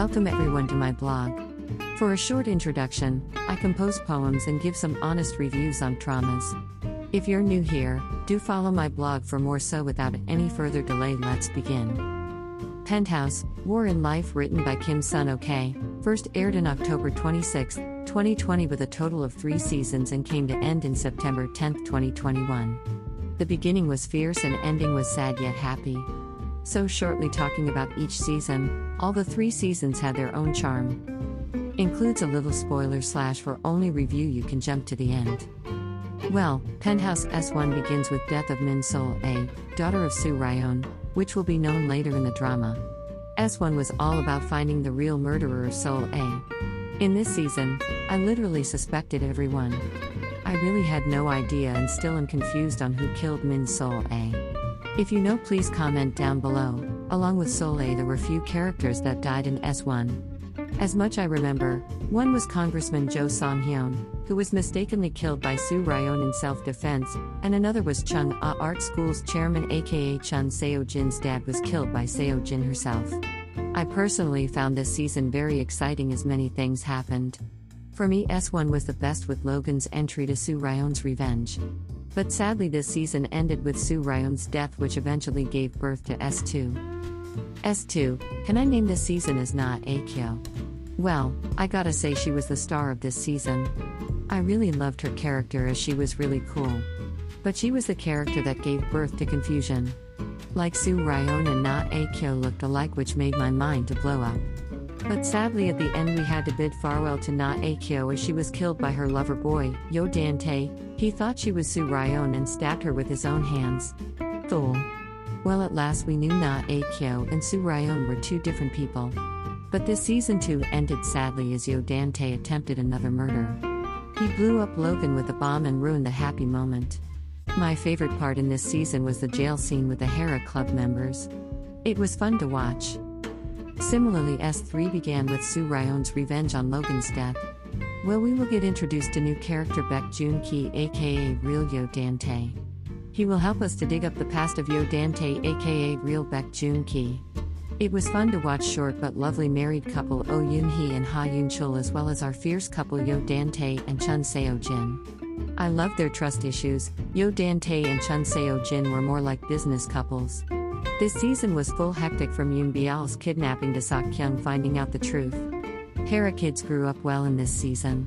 Welcome everyone to my blog. For a short introduction, I compose poems and give some honest reviews on traumas. If you're new here, do follow my blog for more. So, without any further delay, let's begin. Penthouse War in Life, written by Kim Sun Ok, first aired in October 26, 2020, with a total of three seasons and came to end in September 10, 2021. The beginning was fierce and ending was sad yet happy. So, shortly talking about each season, all the three seasons had their own charm. Includes a little spoiler slash for only review, you can jump to the end. Well, Penthouse S1 begins with death of Min Sol A, daughter of Soo Ryon, which will be known later in the drama. S1 was all about finding the real murderer of Sol A. In this season, I literally suspected everyone. I really had no idea and still am confused on who killed Min Sol A. If you know, please comment down below. Along with Sol A, there were few characters that died in S1. As much I remember, one was Congressman Jo Song Hyun, who was mistakenly killed by Soo Ryon in self defense, and another was Chung Ah Art School's chairman, aka Chun Seo Jin's dad, was killed by Seo Jin herself. I personally found this season very exciting as many things happened. For me, S1 was the best with Logan's entry to Soo Ryon's revenge. But sadly, this season ended with Soo Ryon's death, which eventually gave birth to S2. S2, can I name this season as Na Akyo? Well, I gotta say, she was the star of this season. I really loved her character as she was really cool. But she was the character that gave birth to confusion. Like Soo Ryon and Na Akyo looked alike, which made my mind to blow up. But sadly, at the end, we had to bid farewell to Na Akyo as she was killed by her lover boy, Yo Dante. He thought she was Soo Ryon and stabbed her with his own hands. Well, at last, we knew Na Akyo and Soo Ryon were two different people. But this season 2 ended sadly as Yo Dante attempted another murder. He blew up Logan with a bomb and ruined the happy moment. My favorite part in this season was the jail scene with the Hera Club members. It was fun to watch. Similarly, S3 began with Soo Ryon's revenge on Logan's death. Well, we will get introduced to new character Baek Jun Ki, aka Real Yo Dante. He will help us to dig up the past of Yo Dante, aka Real Baek Jun Ki. It was fun to watch short but lovely married couple Oh Yoon Hee and Ha Yoon Chul, as well as our fierce couple Yo Dante and Chun Seo Jin. I loved their trust issues. Yo Dante and Chun Seo Jin were more like business couples. This season was full hectic from Yoon Bial's kidnapping to Sok Kyung finding out the truth. Hera kids grew up well in this season.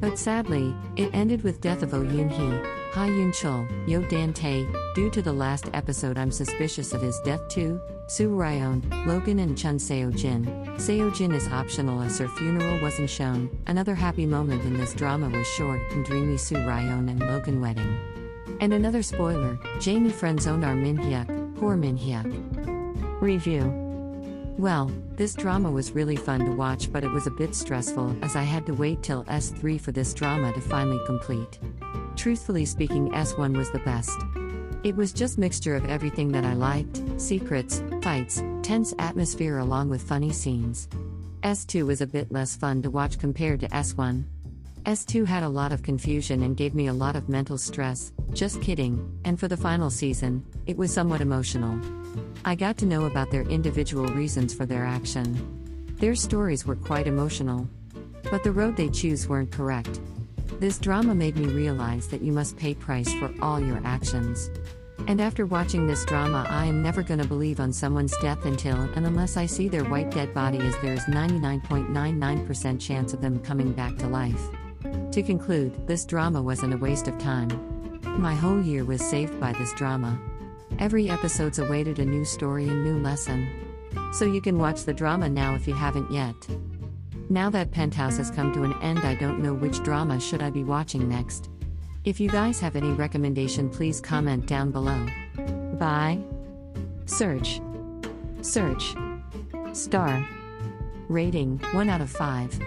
But sadly, it ended with death of Oh Yoon Hee, Ha Yoon Chul, Yo Dante. Due to the last episode, I'm suspicious of his death too. Soo Ryon, Logan, and Chun Seo Jin. Seo Jin is optional as her funeral wasn't shown. Another happy moment in this drama was short and dreamy Soo Ryon and Logan wedding. And another spoiler: Jamie friendzoned our Min Hyuk. Poor Min. Review Well, this drama was really fun to watch, but it was a bit stressful as I had to wait till S3 for this drama to finally complete. Truthfully speaking, S1 was the best. It was just mixture of everything that I liked, secrets, fights, tense atmosphere along with funny scenes. S2 was a bit less fun to watch compared to S1. S2 had a lot of confusion and gave me a lot of mental stress, just kidding, and for the final season, it was somewhat emotional. I got to know about their individual reasons for their action. Their stories were quite emotional. But the road they choose weren't correct. This drama made me realize that you must pay price for all your actions. And after watching this drama, I am never gonna believe on someone's death until and unless I see their white dead body, as there is 99.99% chance of them coming back to life. To conclude, this drama wasn't a waste of time. My whole year was saved by this drama. Every episode's awaited a new story and new lesson. So you can watch the drama now if you haven't yet. Now that Penthouse has come to an end, I don't know which drama should I be watching next. If you guys have any recommendation, please comment down below. Bye. Search. Search. Star. Rating 1 out of 5.